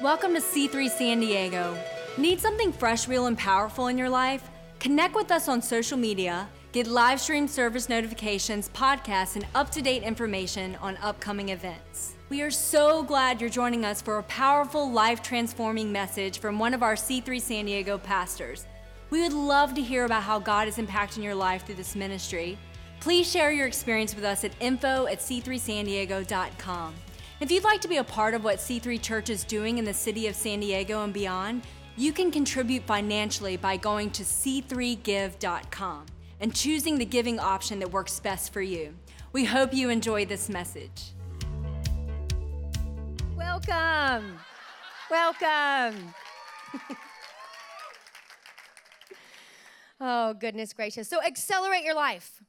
Welcome to C3 San Diego. Need something fresh, real, and powerful in your life? Connect with us on social media, get live stream service notifications, podcasts, and up to date information on upcoming events. We are so glad you're joining us for a powerful, life transforming message from one of our C3 San Diego pastors. We would love to hear about how God is impacting your life through this ministry. Please share your experience with us at info at c3sandiego.com. If you'd like to be a part of what C3 Church is doing in the city of San Diego and beyond, you can contribute financially by going to c3give.com and choosing the giving option that works best for you. We hope you enjoy this message. Welcome. Welcome. oh, goodness gracious. So, accelerate your life.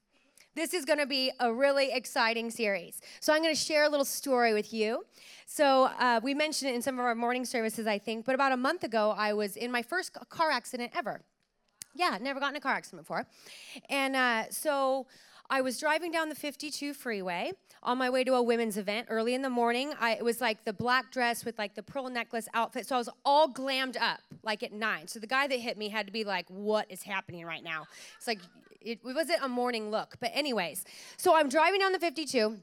This is going to be a really exciting series. So, I'm going to share a little story with you. So, uh, we mentioned it in some of our morning services, I think, but about a month ago, I was in my first car accident ever. Yeah, never gotten a car accident before. And uh, so, I was driving down the 52 freeway on my way to a women's event early in the morning. I, it was like the black dress with like the pearl necklace outfit. So I was all glammed up like at nine. So the guy that hit me had to be like, What is happening right now? It's like, it, it wasn't a morning look. But, anyways, so I'm driving down the 52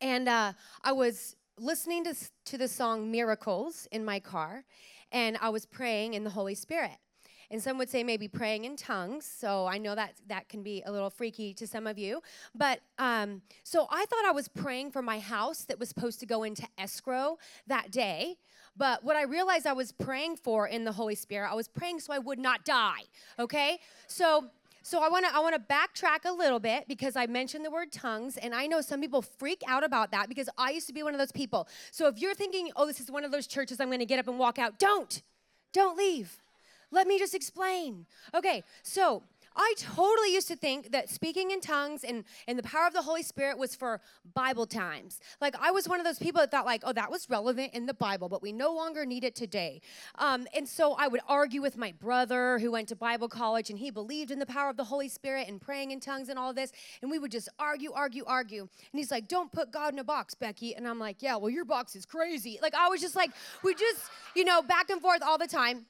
and uh, I was listening to, to the song Miracles in my car and I was praying in the Holy Spirit and some would say maybe praying in tongues. So I know that that can be a little freaky to some of you. But um, so I thought I was praying for my house that was supposed to go into escrow that day. But what I realized I was praying for in the Holy Spirit, I was praying so I would not die. Okay, so. So I want to I want to backtrack a little bit because I mentioned the word tongues and I know some people freak out about that because I used to be one of those people. So if you're thinking, "Oh, this is one of those churches I'm going to get up and walk out." Don't. Don't leave. Let me just explain. Okay, so I totally used to think that speaking in tongues and, and the power of the Holy Spirit was for Bible times. Like, I was one of those people that thought, like, oh, that was relevant in the Bible, but we no longer need it today. Um, and so I would argue with my brother who went to Bible college and he believed in the power of the Holy Spirit and praying in tongues and all of this. And we would just argue, argue, argue. And he's like, don't put God in a box, Becky. And I'm like, yeah, well, your box is crazy. Like, I was just like, we just, you know, back and forth all the time.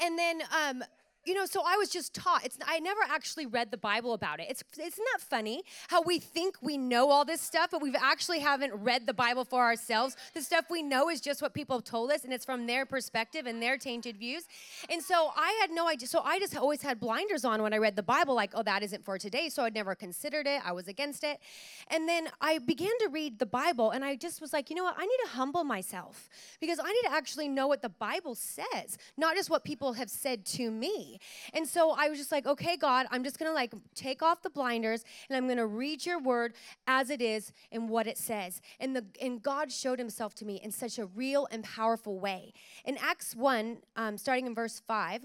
And then um, you know, so I was just taught. It's I never actually read the Bible about it. It's isn't that funny how we think we know all this stuff, but we've actually haven't read the Bible for ourselves. The stuff we know is just what people have told us, and it's from their perspective and their tainted views. And so I had no idea. So I just always had blinders on when I read the Bible, like, oh, that isn't for today. So I'd never considered it. I was against it. And then I began to read the Bible, and I just was like, you know what? I need to humble myself because I need to actually know what the Bible says, not just what people have said to me. And so I was just like, okay, God, I'm just going to like take off the blinders and I'm going to read your word as it is and what it says. And the and God showed himself to me in such a real and powerful way. In Acts 1, um, starting in verse 5,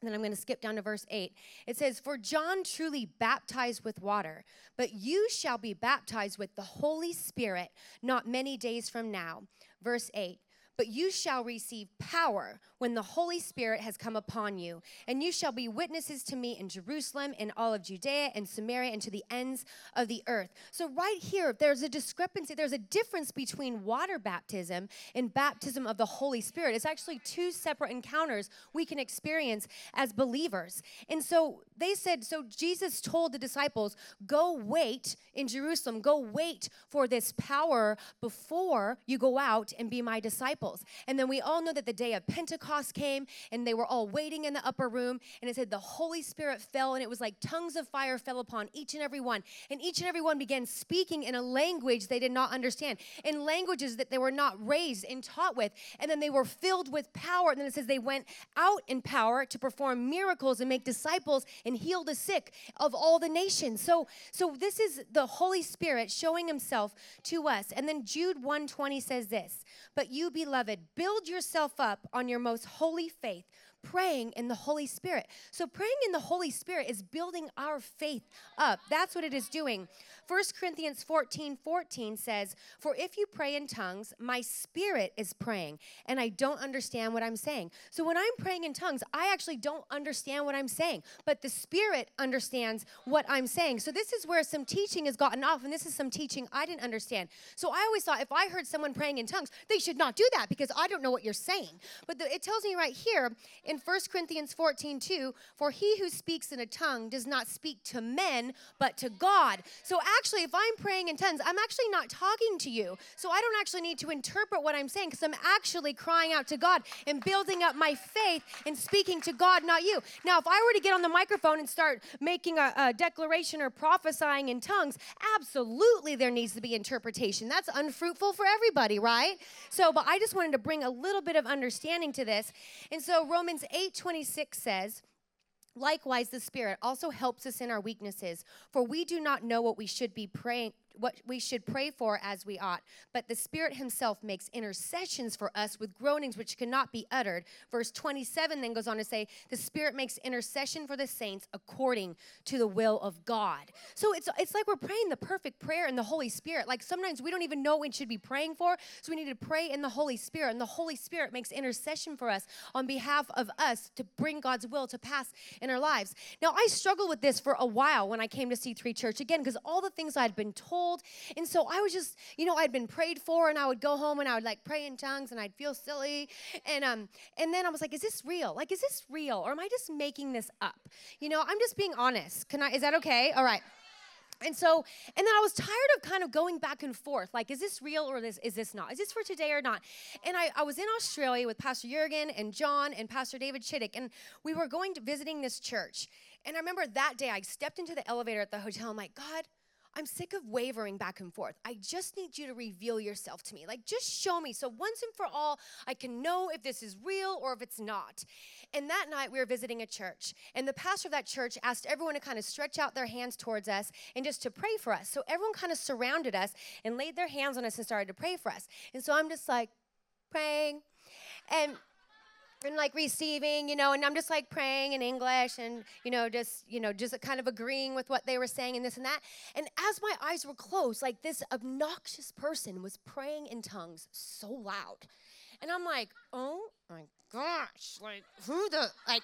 and then I'm going to skip down to verse 8. It says, For John truly baptized with water, but you shall be baptized with the Holy Spirit not many days from now. Verse 8 but you shall receive power when the Holy Spirit has come upon you, and you shall be witnesses to me in Jerusalem, in all of Judea and Samaria, and to the ends of the earth. So, right here, there's a discrepancy, there's a difference between water baptism and baptism of the Holy Spirit. It's actually two separate encounters we can experience as believers. And so they said, so Jesus told the disciples, go wait in Jerusalem, go wait for this power before you go out and be my disciples. And then we all know that the day of Pentecost came and they were all waiting in the upper room. And it said the Holy Spirit fell and it was like tongues of fire fell upon each and every one. And each and every one began speaking in a language they did not understand, in languages that they were not raised and taught with. And then they were filled with power. And then it says they went out in power to perform miracles and make disciples and heal the sick of all the nations. So, so this is the Holy Spirit showing himself to us. And then Jude 120 says this, but you beloved, build yourself up on your most holy faith praying in the Holy Spirit. So, praying in the Holy Spirit is building our faith up. That's what it is doing. 1 Corinthians 14 14 says, For if you pray in tongues, my spirit is praying, and I don't understand what I'm saying. So when I'm praying in tongues, I actually don't understand what I'm saying, but the spirit understands what I'm saying. So this is where some teaching has gotten off, and this is some teaching I didn't understand. So I always thought if I heard someone praying in tongues, they should not do that because I don't know what you're saying. But the, it tells me right here in 1 Corinthians 14 2, for he who speaks in a tongue does not speak to men, but to God. So actually, if I'm praying in tongues, I'm actually not talking to you. So I don't actually need to interpret what I'm saying because I'm actually crying out to God and building up my faith and speaking to God, not you. Now, if I were to get on the microphone and start making a, a declaration or prophesying in tongues, absolutely there needs to be interpretation. That's unfruitful for everybody, right? So, but I just wanted to bring a little bit of understanding to this. And so Romans 8 26 says, Likewise, the Spirit also helps us in our weaknesses, for we do not know what we should be praying what we should pray for as we ought. But the Spirit Himself makes intercessions for us with groanings which cannot be uttered. Verse 27 then goes on to say, The Spirit makes intercession for the saints according to the will of God. So it's, it's like we're praying the perfect prayer in the Holy Spirit. Like sometimes we don't even know what we should be praying for, so we need to pray in the Holy Spirit. And the Holy Spirit makes intercession for us on behalf of us to bring God's will to pass in our lives. Now, I struggled with this for a while when I came to C3 Church, again, because all the things I'd been told and so I was just, you know, I'd been prayed for and I would go home and I would like pray in tongues and I'd feel silly. And um and then I was like, is this real? Like is this real or am I just making this up? You know, I'm just being honest. Can I is that okay? All right. And so, and then I was tired of kind of going back and forth. Like, is this real or this is this not? Is this for today or not? And I, I was in Australia with Pastor Jurgen and John and Pastor David Chittick, and we were going to visiting this church. And I remember that day I stepped into the elevator at the hotel. I'm like, God, I'm sick of wavering back and forth. I just need you to reveal yourself to me. Like, just show me. So, once and for all, I can know if this is real or if it's not. And that night, we were visiting a church. And the pastor of that church asked everyone to kind of stretch out their hands towards us and just to pray for us. So, everyone kind of surrounded us and laid their hands on us and started to pray for us. And so, I'm just like praying. And and like receiving, you know, and I'm just like praying in English and, you know, just, you know, just kind of agreeing with what they were saying and this and that. And as my eyes were closed, like this obnoxious person was praying in tongues so loud. And I'm like, oh my gosh, like who the, like,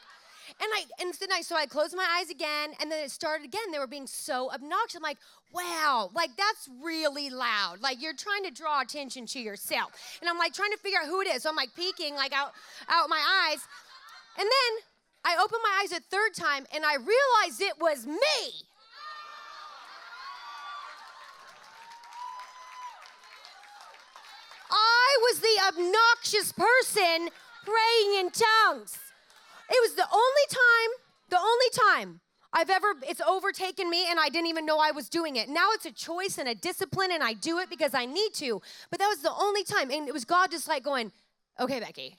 and I and then I so I closed my eyes again, and then it started again. They were being so obnoxious. I'm like, wow, like that's really loud. Like you're trying to draw attention to yourself. And I'm like trying to figure out who it is. So I'm like peeking like out out my eyes. And then I opened my eyes a third time and I realized it was me. I was the obnoxious person praying in tongues. It was the only time, the only time I've ever, it's overtaken me and I didn't even know I was doing it. Now it's a choice and a discipline and I do it because I need to. But that was the only time. And it was God just like going, okay, Becky,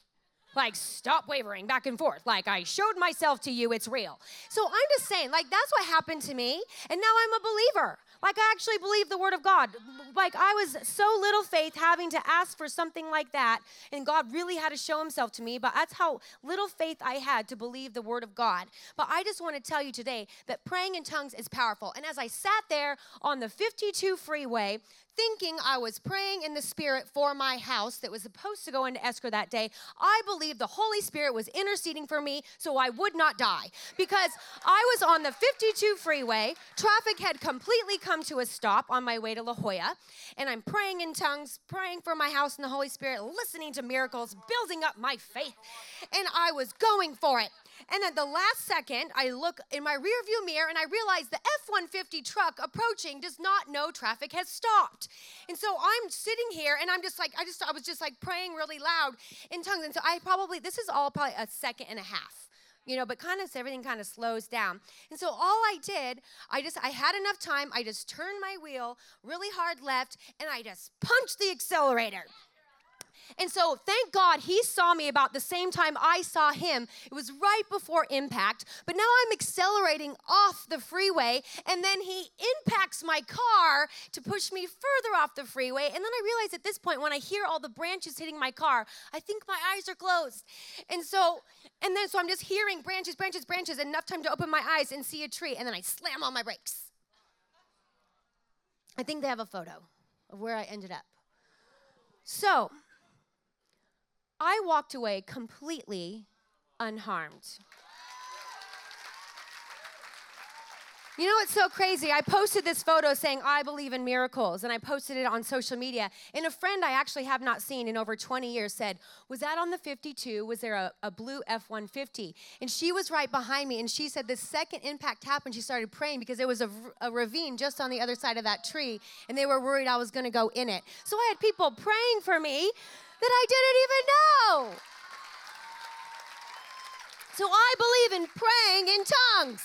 like stop wavering back and forth like i showed myself to you it's real so i'm just saying like that's what happened to me and now i'm a believer like I actually believe the word of God. Like I was so little faith having to ask for something like that, and God really had to show himself to me. But that's how little faith I had to believe the word of God. But I just want to tell you today that praying in tongues is powerful. And as I sat there on the 52 freeway, thinking I was praying in the Spirit for my house that was supposed to go into escrow that day, I believed the Holy Spirit was interceding for me so I would not die. Because I was on the 52 freeway, traffic had completely come to a stop on my way to La Jolla, and I'm praying in tongues, praying for my house in the Holy Spirit, listening to miracles, building up my faith, and I was going for it. And at the last second, I look in my rearview mirror and I realize the F 150 truck approaching does not know traffic has stopped. And so I'm sitting here and I'm just like, I just, I was just like praying really loud in tongues. And so I probably, this is all probably a second and a half you know, but kind of everything kind of slows down. And so all I did, I just I had enough time. I just turned my wheel really hard left and I just punched the accelerator. And so, thank God he saw me about the same time I saw him. It was right before impact, but now I'm accelerating off the freeway, and then he impacts my car to push me further off the freeway. And then I realize at this point, when I hear all the branches hitting my car, I think my eyes are closed. And so, and then so I'm just hearing branches, branches, branches, enough time to open my eyes and see a tree, and then I slam on my brakes. I think they have a photo of where I ended up. So, I walked away completely unharmed. You know what's so crazy? I posted this photo saying, I believe in miracles, and I posted it on social media. And a friend I actually have not seen in over 20 years said, Was that on the 52? Was there a, a blue F 150? And she was right behind me, and she said, The second impact happened, she started praying because there was a, a ravine just on the other side of that tree, and they were worried I was gonna go in it. So I had people praying for me that I didn't even know. So I believe in praying in tongues.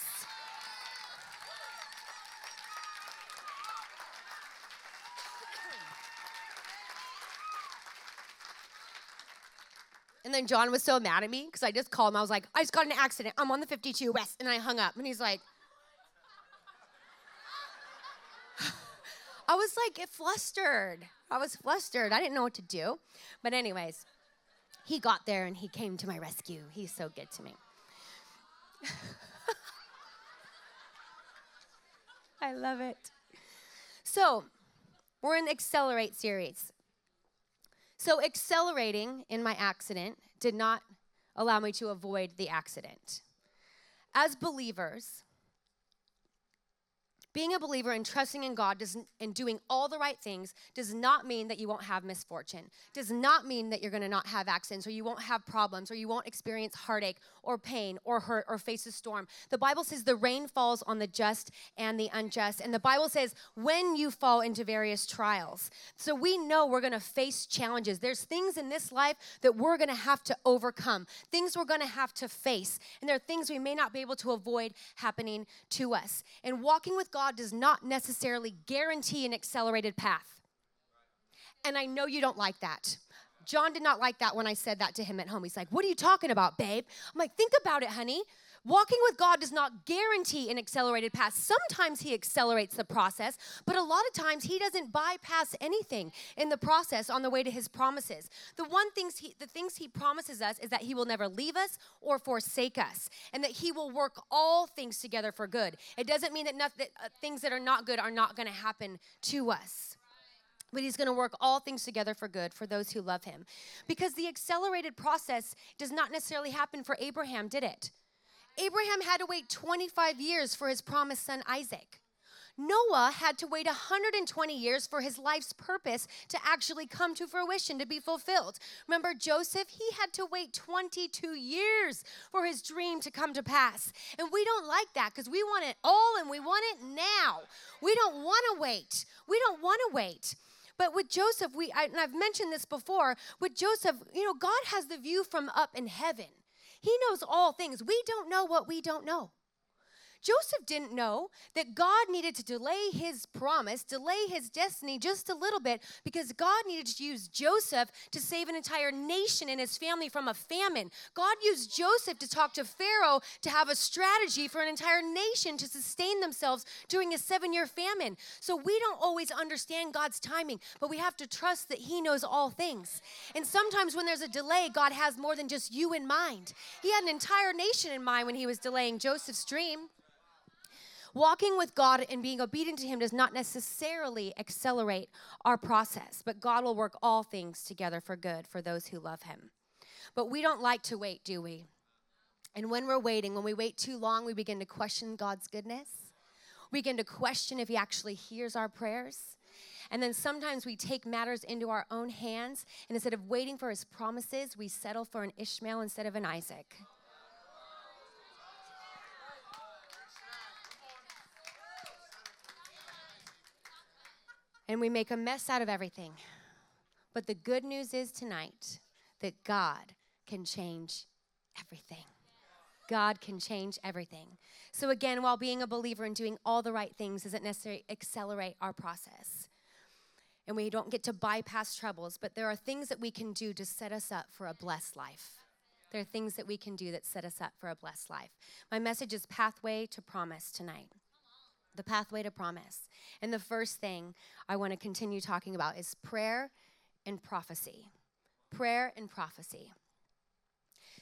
And then John was so mad at me because I just called him. I was like, I just got an accident. I'm on the 52 West. And I hung up. And he's like, I was like flustered. I was flustered. I didn't know what to do. But, anyways, he got there and he came to my rescue. He's so good to me. I love it. So, we're in the Accelerate series. So, accelerating in my accident did not allow me to avoid the accident. As believers, being a believer and trusting in God does, and doing all the right things does not mean that you won't have misfortune. Does not mean that you're going to not have accidents or you won't have problems or you won't experience heartache or pain or hurt or face a storm. The Bible says the rain falls on the just and the unjust. And the Bible says when you fall into various trials. So we know we're going to face challenges. There's things in this life that we're going to have to overcome, things we're going to have to face. And there are things we may not be able to avoid happening to us. And walking with God Does not necessarily guarantee an accelerated path. And I know you don't like that. John did not like that when I said that to him at home. He's like, What are you talking about, babe? I'm like, Think about it, honey. Walking with God does not guarantee an accelerated path. Sometimes He accelerates the process, but a lot of times He doesn't bypass anything in the process on the way to His promises. The one things He, the things He promises us is that He will never leave us or forsake us, and that He will work all things together for good. It doesn't mean that, that uh, things that are not good are not going to happen to us. But he's going to work all things together for good for those who love him. Because the accelerated process does not necessarily happen for Abraham, did it? Abraham had to wait 25 years for his promised son Isaac. Noah had to wait 120 years for his life's purpose to actually come to fruition, to be fulfilled. Remember Joseph? He had to wait 22 years for his dream to come to pass. And we don't like that because we want it all and we want it now. We don't want to wait. We don't want to wait. But with Joseph, we I, and I've mentioned this before, with Joseph, you know, God has the view from up in heaven. He knows all things. We don't know what we don't know. Joseph didn't know that God needed to delay his promise, delay his destiny just a little bit because God needed to use Joseph to save an entire nation and his family from a famine. God used Joseph to talk to Pharaoh to have a strategy for an entire nation to sustain themselves during a seven year famine. So we don't always understand God's timing, but we have to trust that he knows all things. And sometimes when there's a delay, God has more than just you in mind. He had an entire nation in mind when he was delaying Joseph's dream. Walking with God and being obedient to Him does not necessarily accelerate our process, but God will work all things together for good for those who love Him. But we don't like to wait, do we? And when we're waiting, when we wait too long, we begin to question God's goodness. We begin to question if He actually hears our prayers. And then sometimes we take matters into our own hands, and instead of waiting for His promises, we settle for an Ishmael instead of an Isaac. And we make a mess out of everything. But the good news is tonight that God can change everything. God can change everything. So, again, while being a believer and doing all the right things doesn't necessarily accelerate our process. and we don't get to bypass troubles, but there are things that we can do to set us up for a blessed life. There are things that we can do that set us up for a blessed life. My message is Pathway to Promise tonight. The pathway to promise. And the first thing I want to continue talking about is prayer and prophecy. Prayer and prophecy.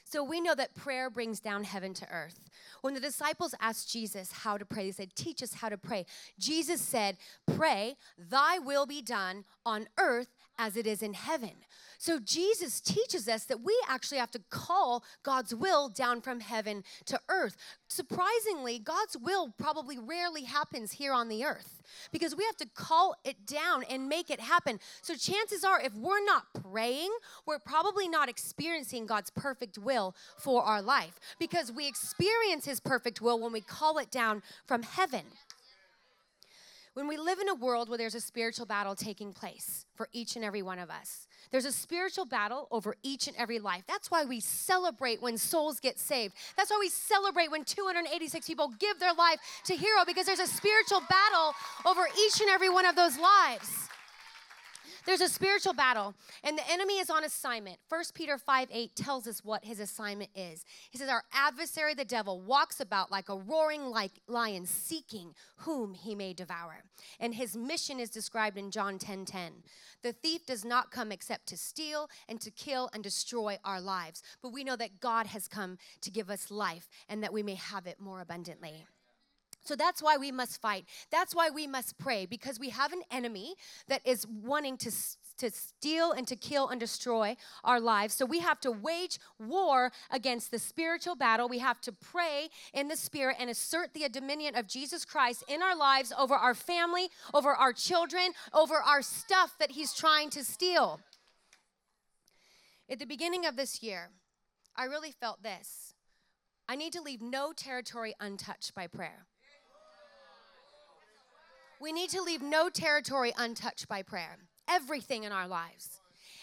So we know that prayer brings down heaven to earth. When the disciples asked Jesus how to pray, they said, Teach us how to pray. Jesus said, Pray, thy will be done on earth as it is in heaven. So Jesus teaches us that we actually have to call God's will down from heaven to earth. Surprisingly, God's will probably rarely happens here on the earth because we have to call it down and make it happen. So chances are, if we're not praying, we're probably not experiencing God's perfect will for our life because we experience His perfect will when we call it down from heaven. When we live in a world where there's a spiritual battle taking place for each and every one of us, there's a spiritual battle over each and every life. That's why we celebrate when souls get saved. That's why we celebrate when 286 people give their life to Hero because there's a spiritual battle over each and every one of those lives. There's a spiritual battle, and the enemy is on assignment. 1 Peter 5 8 tells us what his assignment is. He says, Our adversary, the devil, walks about like a roaring like lion, seeking whom he may devour. And his mission is described in John 10 10. The thief does not come except to steal and to kill and destroy our lives. But we know that God has come to give us life and that we may have it more abundantly. So that's why we must fight. That's why we must pray because we have an enemy that is wanting to to steal and to kill and destroy our lives. So we have to wage war against the spiritual battle. We have to pray in the spirit and assert the dominion of Jesus Christ in our lives over our family, over our children, over our stuff that he's trying to steal. At the beginning of this year, I really felt this. I need to leave no territory untouched by prayer. We need to leave no territory untouched by prayer, everything in our lives.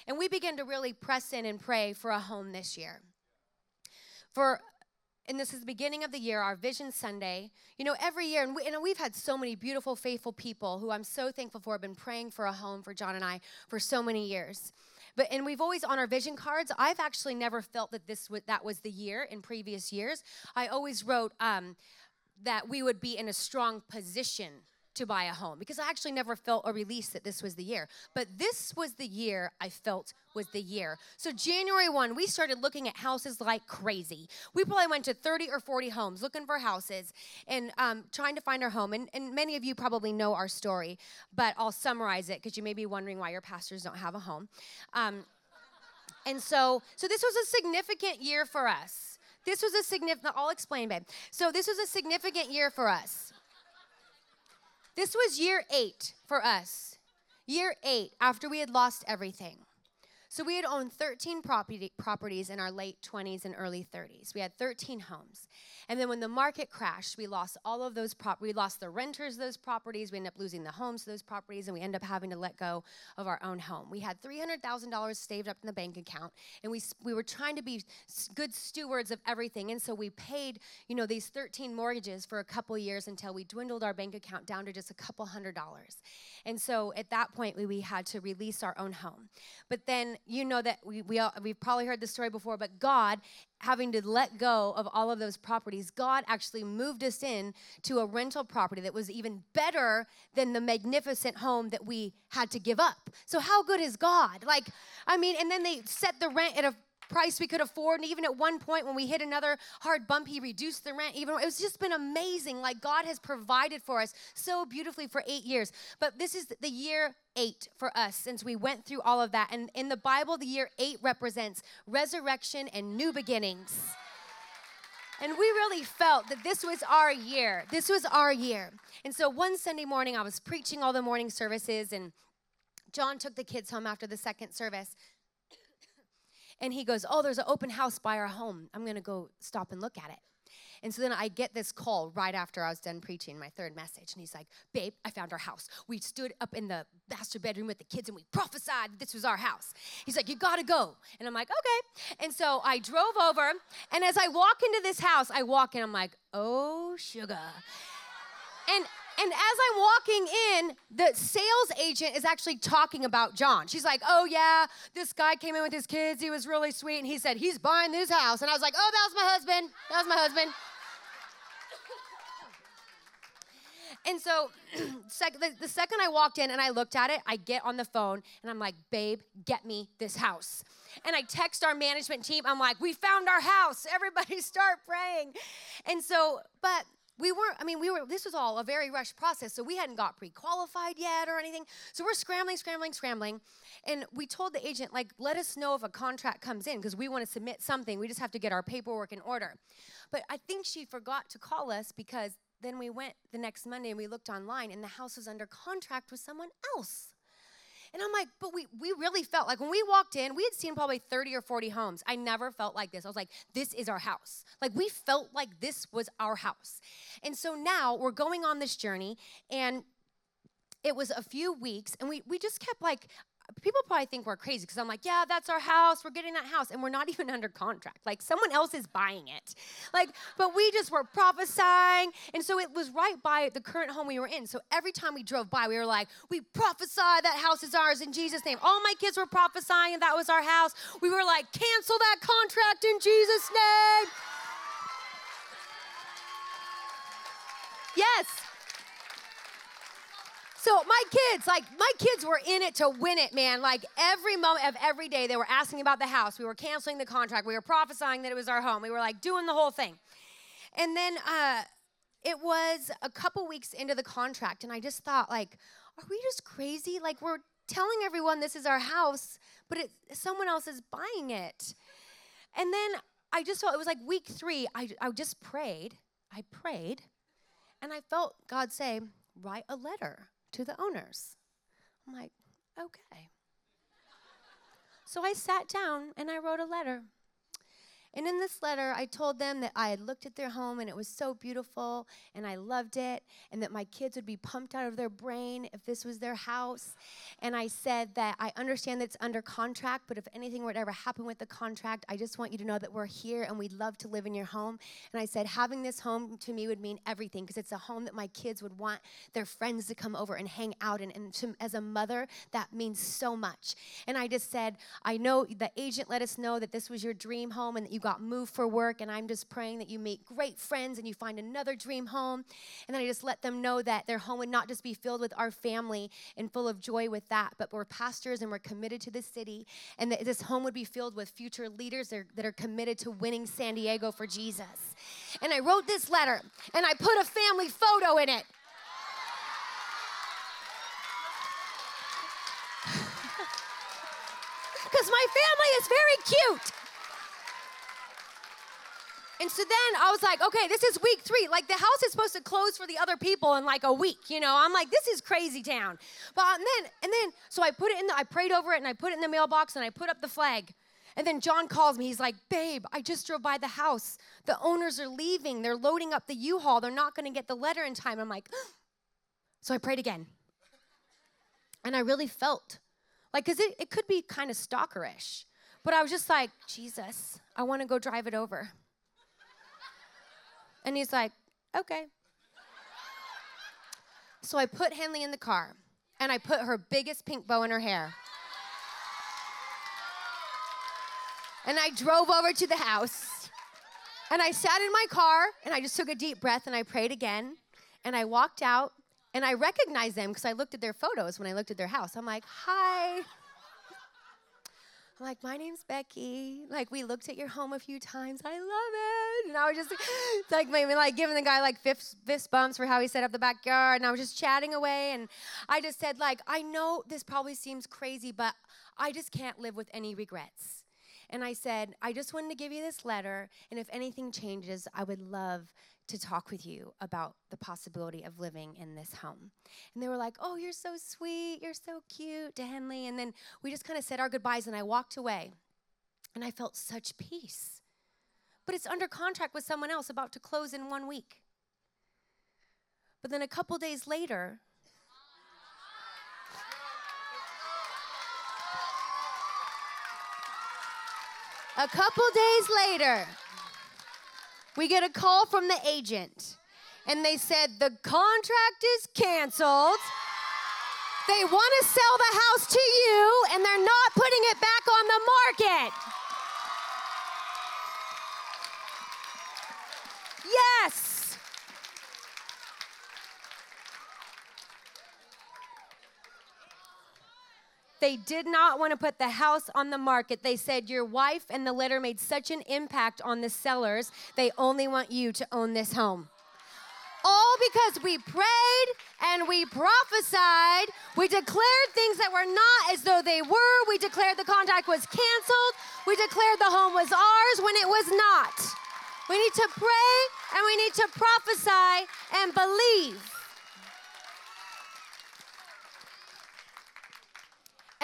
And we begin to really press in and pray for a home this year. For and this is the beginning of the year, our Vision Sunday. You know, every year, and, we, and we've had so many beautiful, faithful people who I'm so thankful for have been praying for a home for John and I for so many years. But and we've always on our vision cards. I've actually never felt that this was, that was the year in previous years. I always wrote um, that we would be in a strong position to buy a home because I actually never felt a release that this was the year. But this was the year I felt was the year. So January 1, we started looking at houses like crazy. We probably went to 30 or 40 homes looking for houses and um, trying to find our home. And, and many of you probably know our story, but I'll summarize it because you may be wondering why your pastors don't have a home. Um, and so, so this was a significant year for us. This was a significant, I'll explain, babe. So this was a significant year for us. This was year eight for us. Year eight, after we had lost everything. So we had owned 13 property, properties in our late 20s and early 30s. We had 13 homes. And then when the market crashed, we lost all of those prop we lost the renters of those properties, we ended up losing the homes those properties, and we ended up having to let go of our own home. We had $300,000 saved up in the bank account, and we we were trying to be good stewards of everything. And so we paid, you know, these 13 mortgages for a couple years until we dwindled our bank account down to just a couple hundred dollars. And so at that point, we, we had to release our own home. But then you know that we, we all, we've probably heard the story before, but God having to let go of all of those properties, God actually moved us in to a rental property that was even better than the magnificent home that we had to give up. So how good is God? Like, I mean, and then they set the rent at a price we could afford. And even at one point, when we hit another hard bump, he reduced the rent. Even it's just been amazing. Like God has provided for us so beautifully for eight years. But this is the year eight for us since we went through all of that. And in the Bible, the year eight represents resurrection and new beginnings. And we really felt that this was our year. This was our year. And so one Sunday morning, I was preaching all the morning services, and John took the kids home after the second service and he goes, Oh, there's an open house by our home. I'm going to go stop and look at it. And so then I get this call right after I was done preaching my third message. And he's like, Babe, I found our house. We stood up in the master bedroom with the kids and we prophesied this was our house. He's like, You gotta go. And I'm like, Okay. And so I drove over. And as I walk into this house, I walk in, I'm like, Oh, sugar. And And as I'm walking in, the sales agent is actually talking about John. She's like, Oh, yeah, this guy came in with his kids. He was really sweet. And he said, He's buying this house. And I was like, Oh, that was my husband. That was my husband. And so, sec- the, the second I walked in and I looked at it, I get on the phone and I'm like, babe, get me this house. And I text our management team. I'm like, we found our house. Everybody start praying. And so, but we weren't, I mean, we were, this was all a very rushed process. So we hadn't got pre qualified yet or anything. So we're scrambling, scrambling, scrambling. And we told the agent, like, let us know if a contract comes in because we want to submit something. We just have to get our paperwork in order. But I think she forgot to call us because then we went the next Monday and we looked online and the house was under contract with someone else. And I'm like, but we, we really felt like when we walked in, we had seen probably 30 or 40 homes. I never felt like this. I was like, this is our house. Like we felt like this was our house. And so now we're going on this journey and it was a few weeks and we, we just kept like people probably think we're crazy because I'm like, yeah, that's our house. We're getting that house. And we're not even under contract. Like someone else is buying it. Like, but we just were prophesying. And so it was right by the current home we were in. So every time we drove by, we were like, we prophesy that house is ours in Jesus' name. All my kids were prophesying that was our house. We were like, cancel that contract in Jesus' name. Yes. So my kids, like my kids were in it to win it, man. Like every moment of every day, they were asking about the house. We were canceling the contract. We were prophesying that it was our home. We were like doing the whole thing. And then uh, it was a couple weeks into the contract, and I just thought, like, are we just crazy? Like we're telling everyone this is our house, but it, someone else is buying it. And then I just felt it was like week three. I, I just prayed. I prayed, and I felt God say, write a letter to the owners. I'm like, okay. So I sat down and I wrote a letter. And in this letter, I told them that I had looked at their home and it was so beautiful and I loved it, and that my kids would be pumped out of their brain if this was their house. And I said that I understand that it's under contract, but if anything were to ever happen with the contract, I just want you to know that we're here and we'd love to live in your home. And I said, having this home to me would mean everything because it's a home that my kids would want their friends to come over and hang out in. And to, as a mother, that means so much. And I just said, I know the agent let us know that this was your dream home and that you got moved for work, and I'm just praying that you meet great friends and you find another dream home. And then I just let them know that their home would not just be filled with our family and full of joy with that, but we're pastors and we're committed to the city, and that this home would be filled with future leaders that are, that are committed to winning San Diego for Jesus. And I wrote this letter, and I put a family photo in it. Because my family is very cute. And so then I was like, okay, this is week three. Like the house is supposed to close for the other people in like a week, you know. I'm like, this is crazy town. But and then and then so I put it in the, I prayed over it and I put it in the mailbox and I put up the flag. And then John calls me. He's like, babe, I just drove by the house. The owners are leaving. They're loading up the U-Haul. They're not gonna get the letter in time. I'm like, so I prayed again. And I really felt like, because it, it could be kind of stalkerish. But I was just like, Jesus, I want to go drive it over. And he's like, okay. So I put Henley in the car and I put her biggest pink bow in her hair. And I drove over to the house and I sat in my car and I just took a deep breath and I prayed again. And I walked out and I recognized them because I looked at their photos when I looked at their house. I'm like, hi. I'm like, my name's Becky. Like, we looked at your home a few times. I love it. And I was just like, maybe like giving the guy like fist, fist bumps for how he set up the backyard. And I was just chatting away. And I just said, like, I know this probably seems crazy, but I just can't live with any regrets. And I said, I just wanted to give you this letter. And if anything changes, I would love to talk with you about the possibility of living in this home. And they were like, Oh, you're so sweet. You're so cute to Henley. And then we just kind of said our goodbyes and I walked away. And I felt such peace. But it's under contract with someone else about to close in one week. But then a couple days later, a couple days later, we get a call from the agent. and they said, The contract is canceled. They want to sell the house to you, and they're not putting it back on the market. Yes. They did not want to put the house on the market. They said, Your wife and the letter made such an impact on the sellers, they only want you to own this home. All because we prayed and we prophesied. We declared things that were not as though they were. We declared the contract was canceled. We declared the home was ours when it was not. We need to pray and we need to prophesy and believe.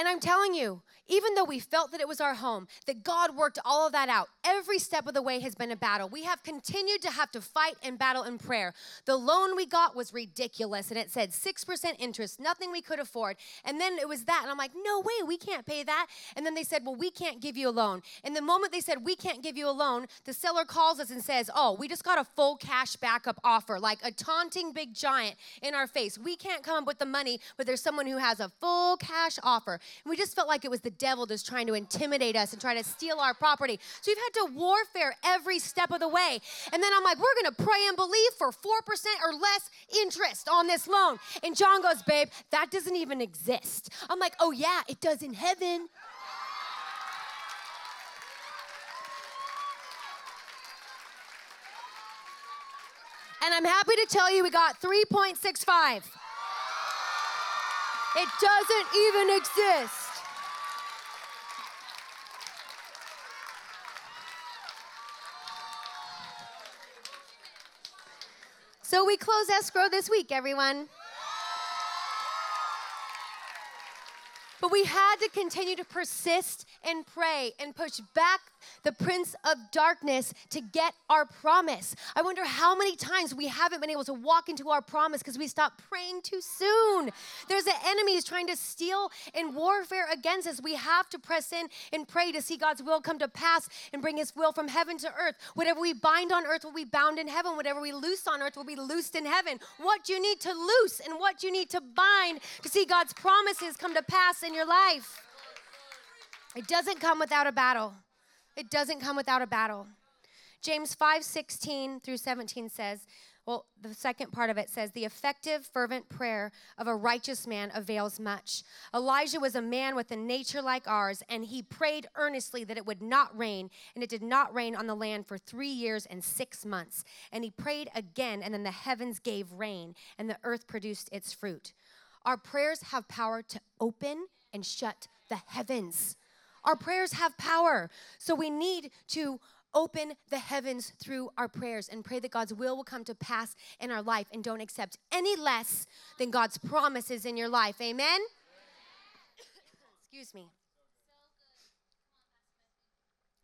And I'm telling you, even though we felt that it was our home, that God worked all of that out. Every step of the way has been a battle. We have continued to have to fight and battle in prayer. The loan we got was ridiculous, and it said 6% interest, nothing we could afford. And then it was that, and I'm like, no way, we can't pay that. And then they said, well, we can't give you a loan. And the moment they said, we can't give you a loan, the seller calls us and says, oh, we just got a full cash backup offer, like a taunting big giant in our face. We can't come up with the money, but there's someone who has a full cash offer. And we just felt like it was the devil just trying to intimidate us and try to steal our property. So we've had to warfare every step of the way. And then I'm like, we're going to pray and believe for 4% or less interest on this loan. And John goes, babe, that doesn't even exist. I'm like, oh, yeah, it does in heaven. And I'm happy to tell you we got 3.65. It doesn't even exist. So we close escrow this week, everyone. But we had to continue to persist and pray and push back the prince of darkness to get our promise. I wonder how many times we haven't been able to walk into our promise because we stopped praying too soon. There's an enemy who's trying to steal and warfare against us. We have to press in and pray to see God's will come to pass and bring his will from heaven to earth. Whatever we bind on earth will be bound in heaven. Whatever we loose on earth will be loosed in heaven. What you need to loose and what you need to bind to see God's promises come to pass in your life. It doesn't come without a battle. It doesn't come without a battle. James 5 16 through 17 says, well, the second part of it says, the effective, fervent prayer of a righteous man avails much. Elijah was a man with a nature like ours, and he prayed earnestly that it would not rain, and it did not rain on the land for three years and six months. And he prayed again, and then the heavens gave rain, and the earth produced its fruit. Our prayers have power to open and shut the heavens. Our prayers have power. So we need to open the heavens through our prayers and pray that God's will will come to pass in our life and don't accept any less than God's promises in your life. Amen? Excuse me.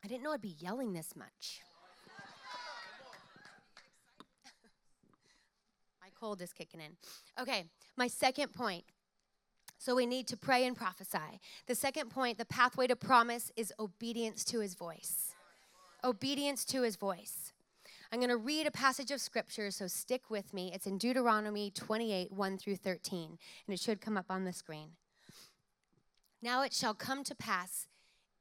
I didn't know I'd be yelling this much. my cold is kicking in. Okay, my second point so we need to pray and prophesy. The second point, the pathway to promise, is obedience to his voice. Obedience to his voice. I'm going to read a passage of scripture, so stick with me. It's in Deuteronomy 28 1 through 13, and it should come up on the screen. Now it shall come to pass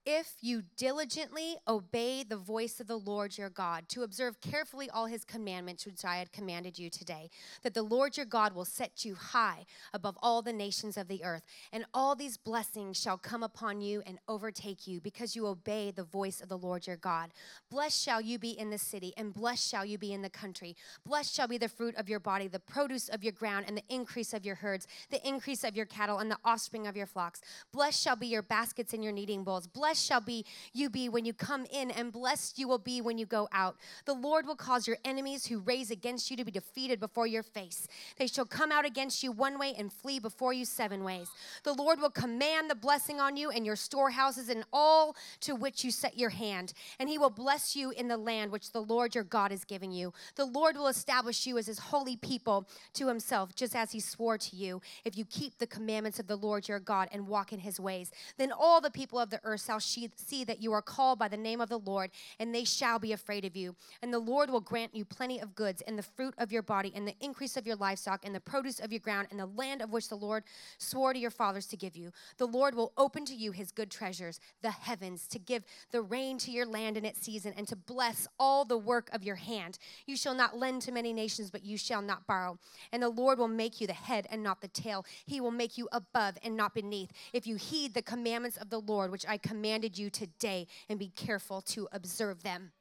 if you diligently obey the voice of the Lord your God, to observe carefully all his commandments which I had commanded you today, that the Lord your God will set you high above all the nations of the earth, and all these blessings shall come upon you and overtake you, because you obey the voice of the Lord your God. Blessed shall you be in the city, and blessed shall you be in the country. Blessed shall be the fruit of your body, the produce of your ground, and the increase of your herds, the increase of your cattle, and the offspring of your flocks. Blessed shall be your baskets and your kneading bowls. Blessed blessed shall be you be when you come in, and blessed you will be when you go out. The Lord will cause your enemies who raise against you to be defeated before your face. They shall come out against you one way and flee before you seven ways. The Lord will command the blessing on you and your storehouses and all to which you set your hand, and he will bless you in the land which the Lord your God is giving you. The Lord will establish you as his holy people to himself, just as he swore to you, if you keep the commandments of the Lord your God and walk in his ways. Then all the people of the earth shall see that you are called by the name of the Lord, and they shall be afraid of you. And the Lord will grant you plenty of goods, and the fruit of your body, and the increase of your livestock, and the produce of your ground, and the land of which the Lord swore to your fathers to give you. The Lord will open to you his good treasures, the heavens, to give the rain to your land in its season, and to bless all the work of your hand. You shall not lend to many nations, but you shall not borrow. And the Lord will make you the head and not the tail. He will make you above and not beneath. If you heed the commandments of the Lord, which I commanded you today, and be careful to observe them.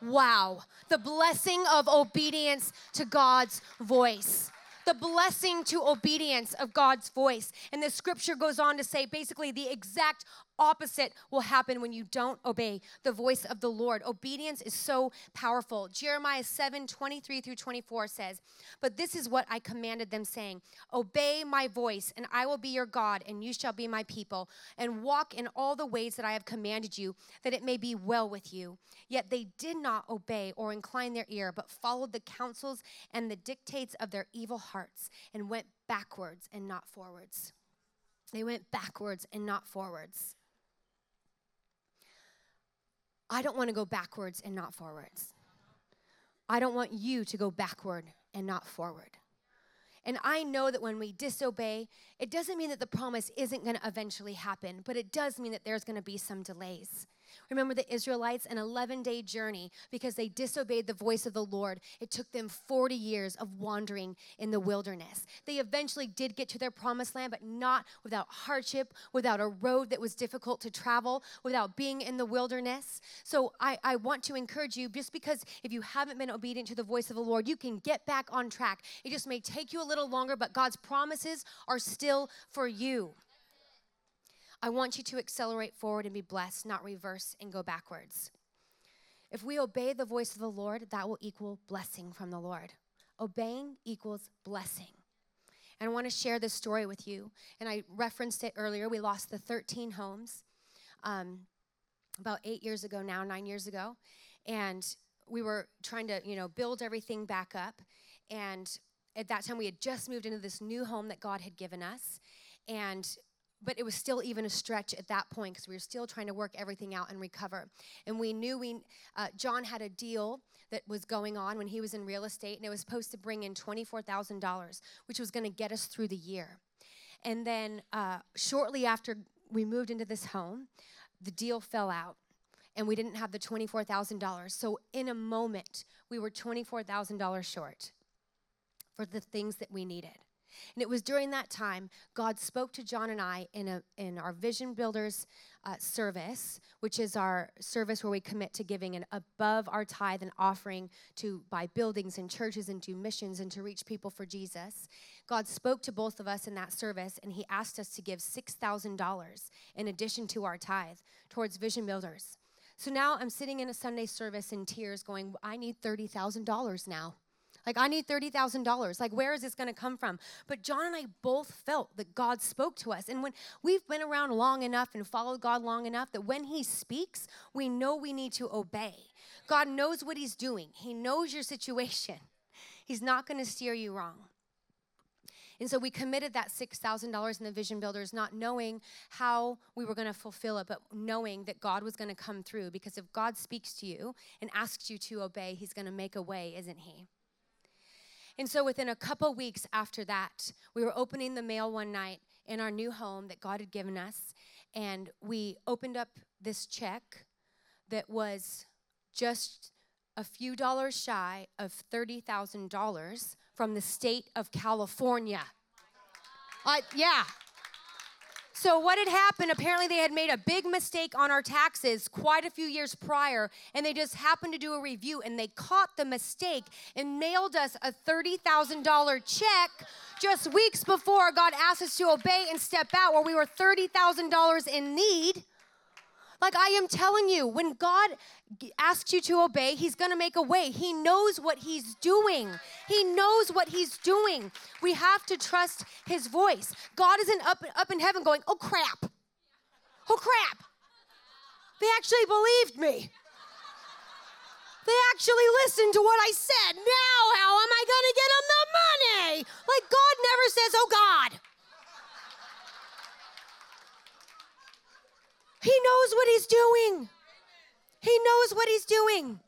Wow, the blessing of obedience to God's voice the blessing to obedience of God's voice. And the scripture goes on to say basically the exact opposite will happen when you don't obey the voice of the Lord. Obedience is so powerful. Jeremiah 7 23 through 24 says, But this is what I commanded them, saying, Obey my voice, and I will be your God, and you shall be my people, and walk in all the ways that I have commanded you, that it may be well with you. Yet they did not obey or incline their ear, but followed the counsels and the dictates of their evil hearts, and went backwards and not forwards. They went backwards and not forwards. I don't want to go backwards and not forwards. I don't want you to go backward and not forward. And I know that when we disobey, it doesn't mean that the promise isn't going to eventually happen, but it does mean that there's going to be some delays. Remember the Israelites, an 11 day journey because they disobeyed the voice of the Lord. It took them 40 years of wandering in the wilderness. They eventually did get to their promised land, but not without hardship, without a road that was difficult to travel, without being in the wilderness. So I, I want to encourage you just because if you haven't been obedient to the voice of the Lord, you can get back on track. It just may take you a little longer, but God's promises are still for you. I want you to accelerate forward and be blessed, not reverse and go backwards. If we obey the voice of the Lord, that will equal blessing from the Lord. Obeying equals blessing. And I want to share this story with you. And I referenced it earlier. We lost the 13 homes um, about eight years ago now, nine years ago. And we were trying to, you know, build everything back up. And at that time, we had just moved into this new home that God had given us. And but it was still even a stretch at that point because we were still trying to work everything out and recover. And we knew we, uh, John had a deal that was going on when he was in real estate, and it was supposed to bring in $24,000, which was going to get us through the year. And then uh, shortly after we moved into this home, the deal fell out and we didn't have the $24,000. So in a moment, we were $24,000 short for the things that we needed. And it was during that time God spoke to John and I in, a, in our Vision Builders uh, service, which is our service where we commit to giving an above our tithe and offering to buy buildings and churches and do missions and to reach people for Jesus. God spoke to both of us in that service, and He asked us to give $6,000 in addition to our tithe towards Vision Builders. So now I'm sitting in a Sunday service in tears going, I need $30,000 now. Like, I need $30,000. Like, where is this going to come from? But John and I both felt that God spoke to us. And when we've been around long enough and followed God long enough that when He speaks, we know we need to obey. God knows what He's doing, He knows your situation. He's not going to steer you wrong. And so we committed that $6,000 in the Vision Builders, not knowing how we were going to fulfill it, but knowing that God was going to come through. Because if God speaks to you and asks you to obey, He's going to make a way, isn't He? And so within a couple weeks after that, we were opening the mail one night in our new home that God had given us. And we opened up this check that was just a few dollars shy of $30,000 from the state of California. Uh, yeah. So, what had happened, apparently, they had made a big mistake on our taxes quite a few years prior, and they just happened to do a review and they caught the mistake and mailed us a $30,000 check just weeks before God asked us to obey and step out, where we were $30,000 in need. Like I am telling you, when God asks you to obey, He's gonna make a way. He knows what He's doing. He knows what He's doing. We have to trust His voice. God isn't up, up in heaven going, oh crap, oh crap. They actually believed me. They actually listened to what I said. Now, how am I gonna get them the money? Like God never says, oh God. He knows what he's doing. He knows what he's doing.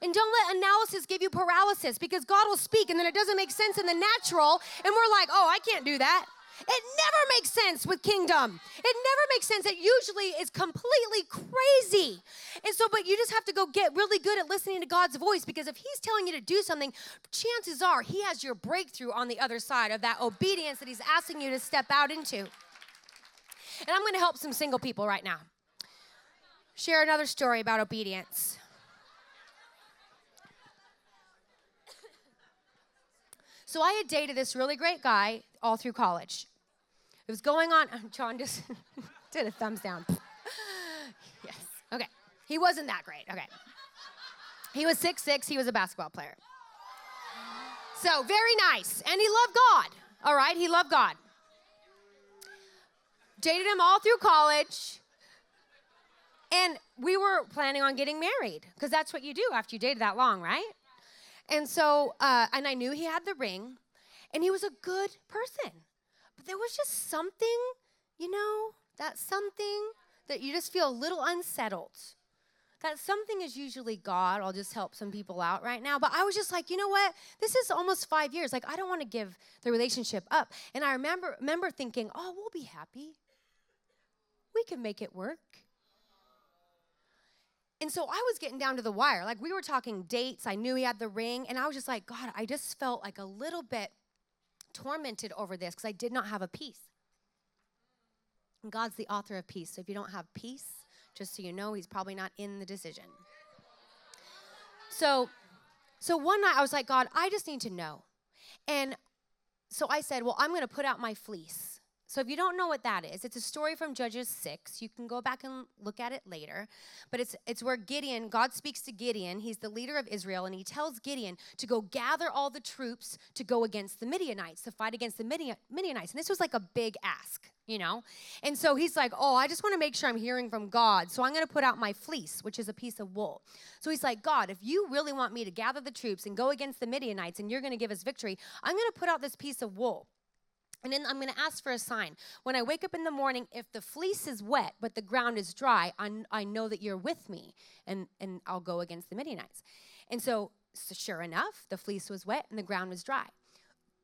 And don't let analysis give you paralysis because God will speak and then it doesn't make sense in the natural. And we're like, oh, I can't do that. It never makes sense with kingdom. It never makes sense. It usually is completely crazy. And so, but you just have to go get really good at listening to God's voice because if He's telling you to do something, chances are He has your breakthrough on the other side of that obedience that He's asking you to step out into. And I'm going to help some single people right now. Share another story about obedience. So I had dated this really great guy all through college. It was going on. John just did a thumbs down. yes. Okay. He wasn't that great. Okay. He was six six. He was a basketball player. So very nice. And he loved God. All right. He loved God. Dated him all through college. And we were planning on getting married because that's what you do after you dated that long, right? And so, uh, and I knew he had the ring, and he was a good person. But there was just something, you know, that something that you just feel a little unsettled. That something is usually God. I'll just help some people out right now. But I was just like, you know what? This is almost five years. Like, I don't want to give the relationship up. And I remember, remember thinking, oh, we'll be happy. We can make it work. And so I was getting down to the wire. Like we were talking dates. I knew he had the ring. And I was just like, God, I just felt like a little bit tormented over this because I did not have a peace. And God's the author of peace. So if you don't have peace, just so you know, he's probably not in the decision. So so one night I was like, God, I just need to know. And so I said, Well, I'm going to put out my fleece. So if you don't know what that is, it's a story from Judges 6. You can go back and look at it later. But it's it's where Gideon, God speaks to Gideon. He's the leader of Israel and he tells Gideon to go gather all the troops to go against the Midianites, to fight against the Midianites. And this was like a big ask, you know? And so he's like, "Oh, I just want to make sure I'm hearing from God. So I'm going to put out my fleece, which is a piece of wool." So he's like, "God, if you really want me to gather the troops and go against the Midianites and you're going to give us victory, I'm going to put out this piece of wool." And then I'm going to ask for a sign. When I wake up in the morning, if the fleece is wet but the ground is dry, I, I know that you're with me and, and I'll go against the Midianites. And so, so, sure enough, the fleece was wet and the ground was dry.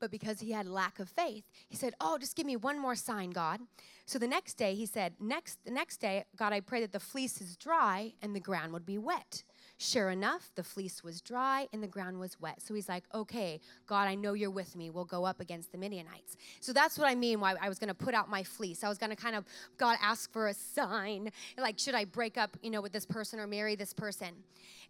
But because he had lack of faith, he said, Oh, just give me one more sign, God. So the next day, he said, Next, the next day, God, I pray that the fleece is dry and the ground would be wet. Sure enough, the fleece was dry and the ground was wet. So he's like, okay, God, I know you're with me. We'll go up against the Midianites. So that's what I mean why I was going to put out my fleece. I was going to kind of, God, ask for a sign. Like, should I break up, you know, with this person or marry this person?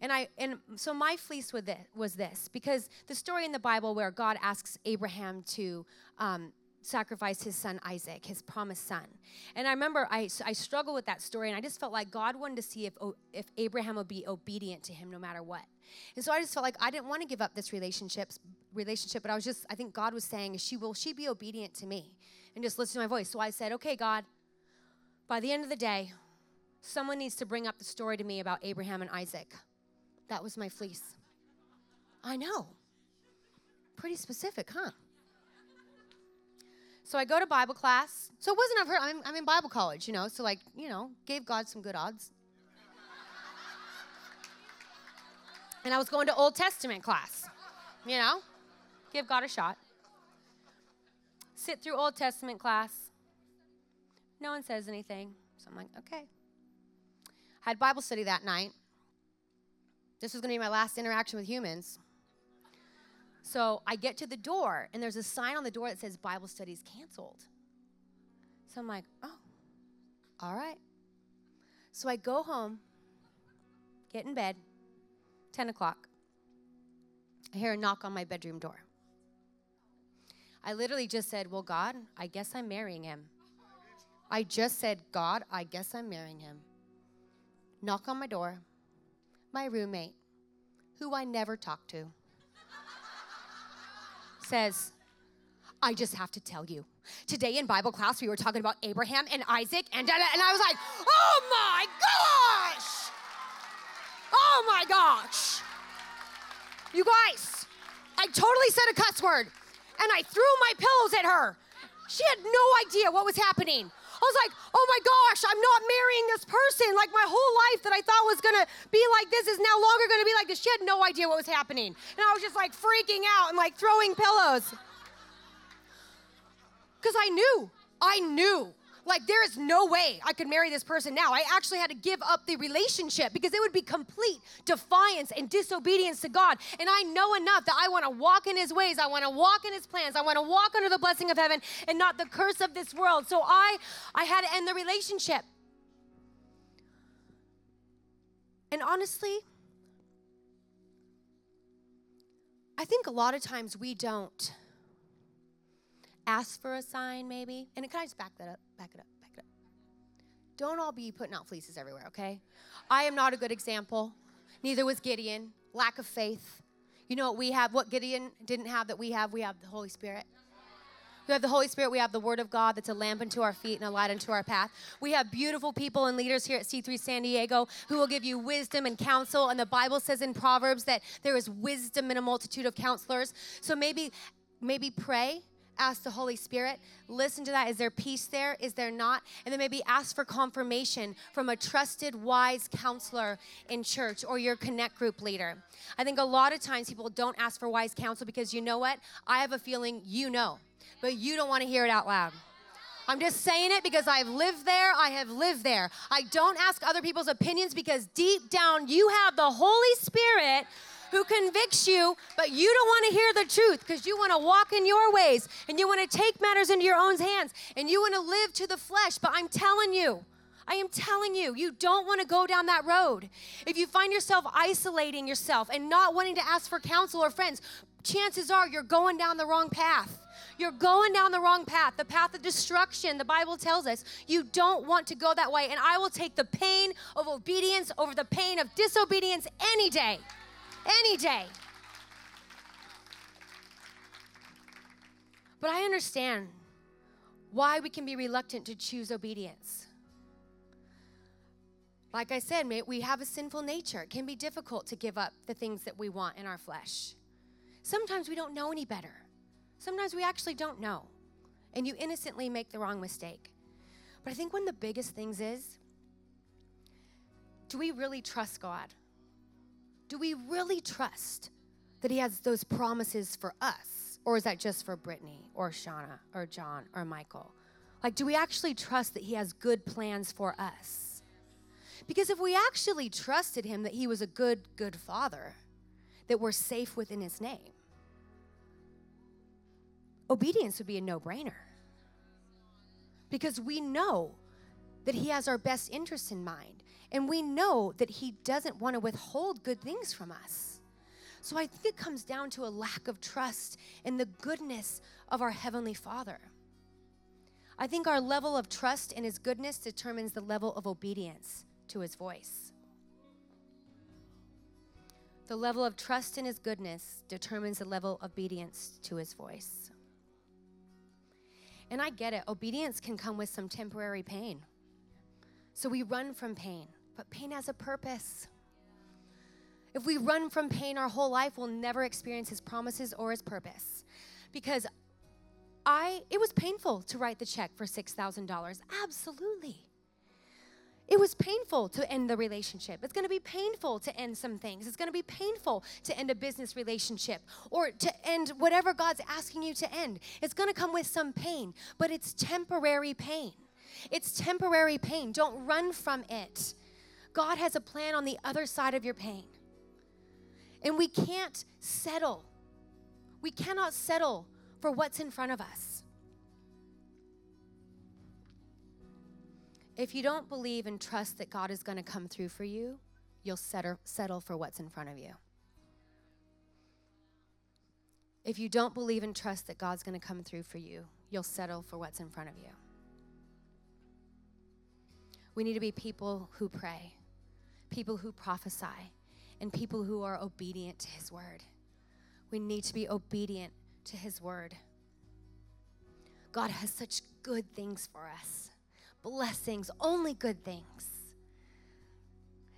And I, and so my fleece was this, was this because the story in the Bible where God asks Abraham to, um, sacrificed his son Isaac, his promised son. And I remember I, I struggled with that story, and I just felt like God wanted to see if, if Abraham would be obedient to him no matter what. And so I just felt like I didn't want to give up this relationship, relationship, but I was just, I think God was saying, she, will she be obedient to me? And just listen to my voice. So I said, okay, God, by the end of the day, someone needs to bring up the story to me about Abraham and Isaac. That was my fleece. I know. Pretty specific, huh? So I go to Bible class. So it wasn't of. I'm, I'm in Bible college, you know. So like, you know, gave God some good odds. and I was going to Old Testament class, you know, give God a shot. Sit through Old Testament class. No one says anything. So I'm like, okay. I had Bible study that night. This was going to be my last interaction with humans. So I get to the door, and there's a sign on the door that says Bible studies canceled. So I'm like, oh, all right. So I go home, get in bed, 10 o'clock. I hear a knock on my bedroom door. I literally just said, Well, God, I guess I'm marrying him. I just said, God, I guess I'm marrying him. Knock on my door. My roommate, who I never talked to says, I just have to tell you. Today in Bible class, we were talking about Abraham and Isaac, and, and I was like, oh my gosh! Oh my gosh! You guys, I totally said a cuss word, and I threw my pillows at her. She had no idea what was happening. I was like, oh my gosh, I'm not marrying this person. Like my whole life that I thought was gonna be like this is now longer gonna be like this. She had no idea what was happening. And I was just like freaking out and like throwing pillows. Because I knew, I knew like, there is no way I could marry this person now. I actually had to give up the relationship because it would be complete defiance and disobedience to God. And I know enough that I want to walk in His ways. I want to walk in His plans. I want to walk under the blessing of heaven and not the curse of this world. So I, I had to end the relationship. And honestly, I think a lot of times we don't ask for a sign, maybe. And can I just back that up? Back it up. Back it up. Don't all be putting out fleeces everywhere, okay? I am not a good example. Neither was Gideon. Lack of faith. You know what we have? What Gideon didn't have that we have? We have the Holy Spirit. We have the Holy Spirit. We have the Word of God that's a lamp unto our feet and a light unto our path. We have beautiful people and leaders here at C3 San Diego who will give you wisdom and counsel. And the Bible says in Proverbs that there is wisdom in a multitude of counselors. So maybe, maybe pray ask the Holy Spirit, listen to that. Is there peace there? Is there not? And then maybe ask for confirmation from a trusted, wise counselor in church or your connect group leader. I think a lot of times people don't ask for wise counsel because you know what? I have a feeling you know, but you don't want to hear it out loud. I'm just saying it because I've lived there. I have lived there. I don't ask other people's opinions because deep down you have the Holy Spirit who convicts you, but you don't want to hear the truth because you want to walk in your ways and you want to take matters into your own hands and you want to live to the flesh. But I'm telling you, I am telling you, you don't want to go down that road. If you find yourself isolating yourself and not wanting to ask for counsel or friends, chances are you're going down the wrong path. You're going down the wrong path, the path of destruction. The Bible tells us you don't want to go that way. And I will take the pain of obedience over the pain of disobedience any day any day. But I understand why we can be reluctant to choose obedience. Like I said, we have a sinful nature. It can be difficult to give up the things that we want in our flesh. Sometimes we don't know any better. Sometimes we actually don't know. And you innocently make the wrong mistake. But I think one of the biggest things is do we really trust God? Do we really trust that He has those promises for us? Or is that just for Brittany or Shauna or John or Michael? Like, do we actually trust that He has good plans for us? Because if we actually trusted Him that He was a good, good Father, that we're safe within His name, obedience would be a no brainer. Because we know that He has our best interest in mind. And we know that He doesn't want to withhold good things from us. So I think it comes down to a lack of trust in the goodness of our Heavenly Father. I think our level of trust in His goodness determines the level of obedience to His voice. The level of trust in His goodness determines the level of obedience to His voice. And I get it, obedience can come with some temporary pain. So we run from pain. But pain has a purpose. If we run from pain our whole life, we'll never experience his promises or his purpose. Because I it was painful to write the check for $6,000. Absolutely. It was painful to end the relationship. It's going to be painful to end some things. It's going to be painful to end a business relationship or to end whatever God's asking you to end. It's going to come with some pain, but it's temporary pain. It's temporary pain. Don't run from it. God has a plan on the other side of your pain. And we can't settle. We cannot settle for what's in front of us. If you don't believe and trust that God is going to come through for you, you'll settle for what's in front of you. If you don't believe and trust that God's going to come through for you, you'll settle for what's in front of you. We need to be people who pray people who prophesy, and people who are obedient to His word. We need to be obedient to His word. God has such good things for us blessings, only good things.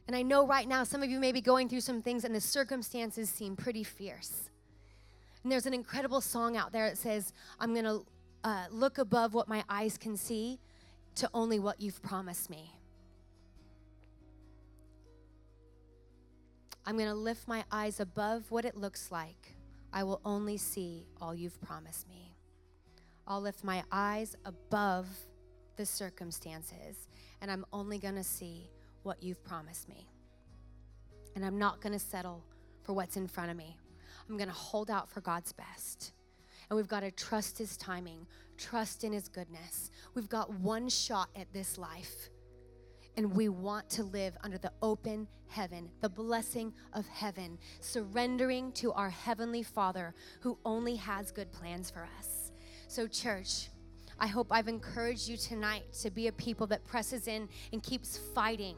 And I know right now some of you may be going through some things and the circumstances seem pretty fierce. And there's an incredible song out there that says, I'm going to uh, look above what my eyes can see to only what you've promised me. I'm going to lift my eyes above what it looks like. I will only see all you've promised me. I'll lift my eyes above the circumstances, and I'm only going to see what you've promised me. And I'm not going to settle for what's in front of me. I'm going to hold out for God's best. And we've got to trust His timing, trust in His goodness. We've got one shot at this life and we want to live under the open heaven, the blessing of heaven, surrendering to our Heavenly Father who only has good plans for us. So, church, I hope I've encouraged you tonight to be a people that presses in and keeps fighting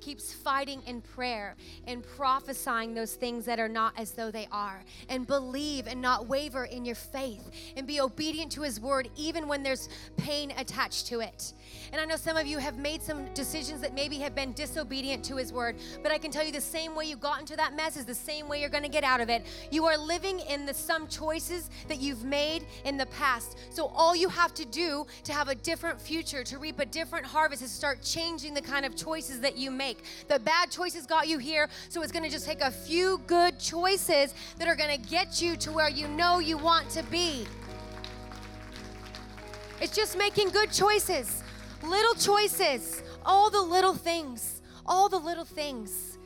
keeps fighting in prayer and prophesying those things that are not as though they are. And believe and not waver in your faith and be obedient to His word even when there's pain attached to it. And I know some of you have made some decisions that maybe have been disobedient to His word, but I can tell you the same way you got into that mess is the same way you're going to get out of it. You are living in the some choices that you've made in the past. So all you have to do to have a different future, to reap a different harvest, is start changing the kind of choices that you make make. The bad choices got you here, so it's going to just take a few good choices that are going to get you to where you know you want to be. It's just making good choices, little choices, all the little things, all the little things.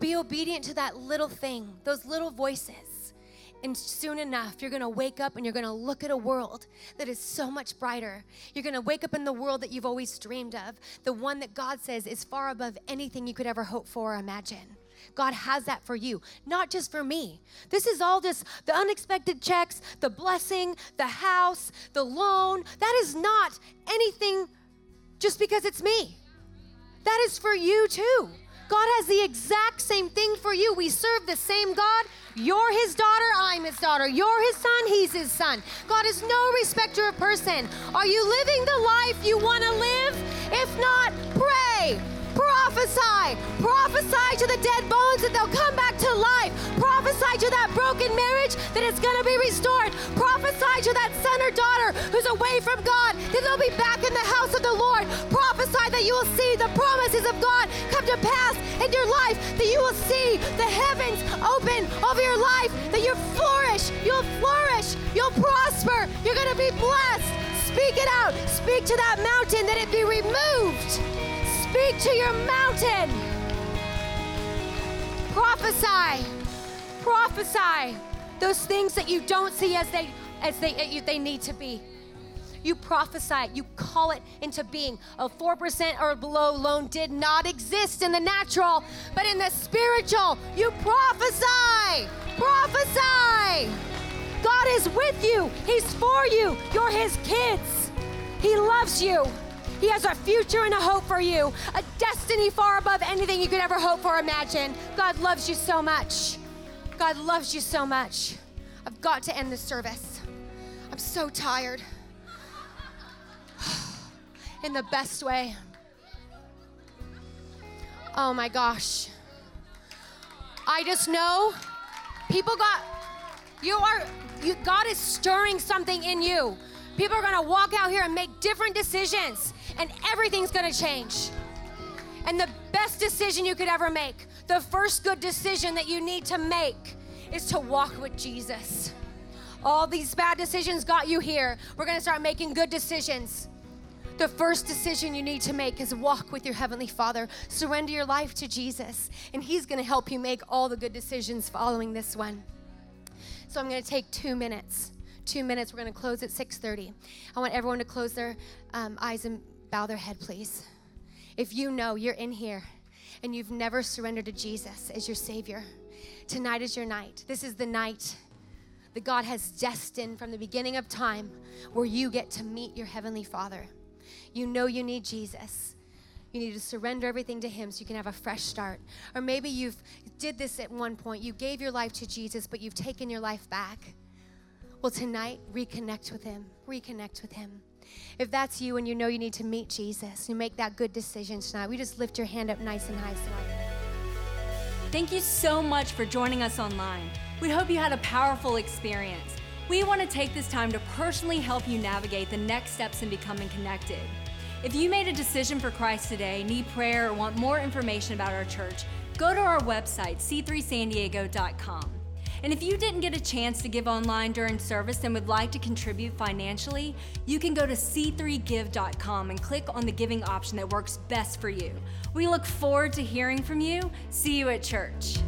Be obedient to that little thing, those little voices. And soon enough, you're gonna wake up and you're gonna look at a world that is so much brighter. You're gonna wake up in the world that you've always dreamed of, the one that God says is far above anything you could ever hope for or imagine. God has that for you, not just for me. This is all just the unexpected checks, the blessing, the house, the loan. That is not anything just because it's me. That is for you too. God has the exact same thing for you. We serve the same God. You're his daughter, I'm his daughter. You're his son, he's his son. God is no respecter of person. Are you living the life you want to live? If not, pray. Prophesy. Prophesy to the dead bones that they'll come back to life. Prophesy to that broken marriage that it's going to be restored. Prophesy to that son or daughter who's away from God that they'll be back in the house of the Lord. That you will see the promises of God come to pass in your life, that you will see the heavens open over your life, that you flourish, you'll flourish, you'll prosper, you're going to be blessed. Speak it out. Speak to that mountain that it be removed. Speak to your mountain. Prophesy. Prophesy those things that you don't see as they as they they need to be. You prophesy, it, you call it into being. A 4% or below loan did not exist in the natural, but in the spiritual, you prophesy. Prophesy. God is with you, He's for you. You're His kids. He loves you. He has a future and a hope for you, a destiny far above anything you could ever hope or imagine. God loves you so much. God loves you so much. I've got to end this service. I'm so tired. In the best way. Oh my gosh. I just know people got, you are, you, God is stirring something in you. People are gonna walk out here and make different decisions and everything's gonna change. And the best decision you could ever make, the first good decision that you need to make, is to walk with Jesus. All these bad decisions got you here. We're gonna start making good decisions. The first decision you need to make is walk with your Heavenly Father. Surrender your life to Jesus, and He's gonna help you make all the good decisions following this one. So I'm gonna take two minutes. Two minutes. We're gonna close at 6:30. I want everyone to close their um, eyes and bow their head, please. If you know you're in here and you've never surrendered to Jesus as your Savior, tonight is your night. This is the night that God has destined from the beginning of time where you get to meet your Heavenly Father. You know you need Jesus. You need to surrender everything to him so you can have a fresh start. Or maybe you've did this at one point. You gave your life to Jesus, but you've taken your life back. Well, tonight, reconnect with him. Reconnect with him. If that's you and you know you need to meet Jesus, you make that good decision tonight. We just lift your hand up nice and high tonight. Thank you so much for joining us online. We hope you had a powerful experience. We want to take this time to personally help you navigate the next steps in becoming connected. If you made a decision for Christ today, need prayer, or want more information about our church, go to our website, c3sandiego.com. And if you didn't get a chance to give online during service and would like to contribute financially, you can go to c3give.com and click on the giving option that works best for you. We look forward to hearing from you. See you at church.